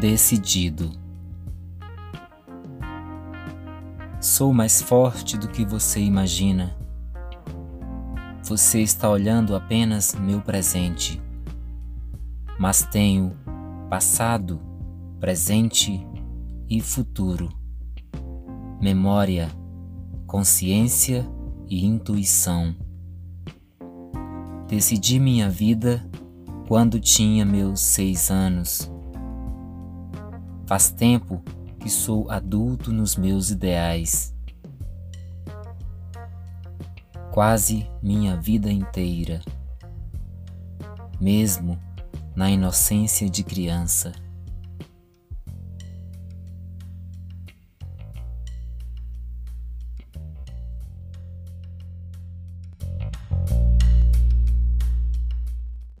decidido. Sou mais forte do que você imagina. Você está olhando apenas meu presente, mas tenho passado, presente e futuro, memória, consciência e intuição. Decidi minha vida quando tinha meus seis anos Faz tempo que sou adulto nos meus ideais. Quase minha vida inteira, mesmo na inocência de criança.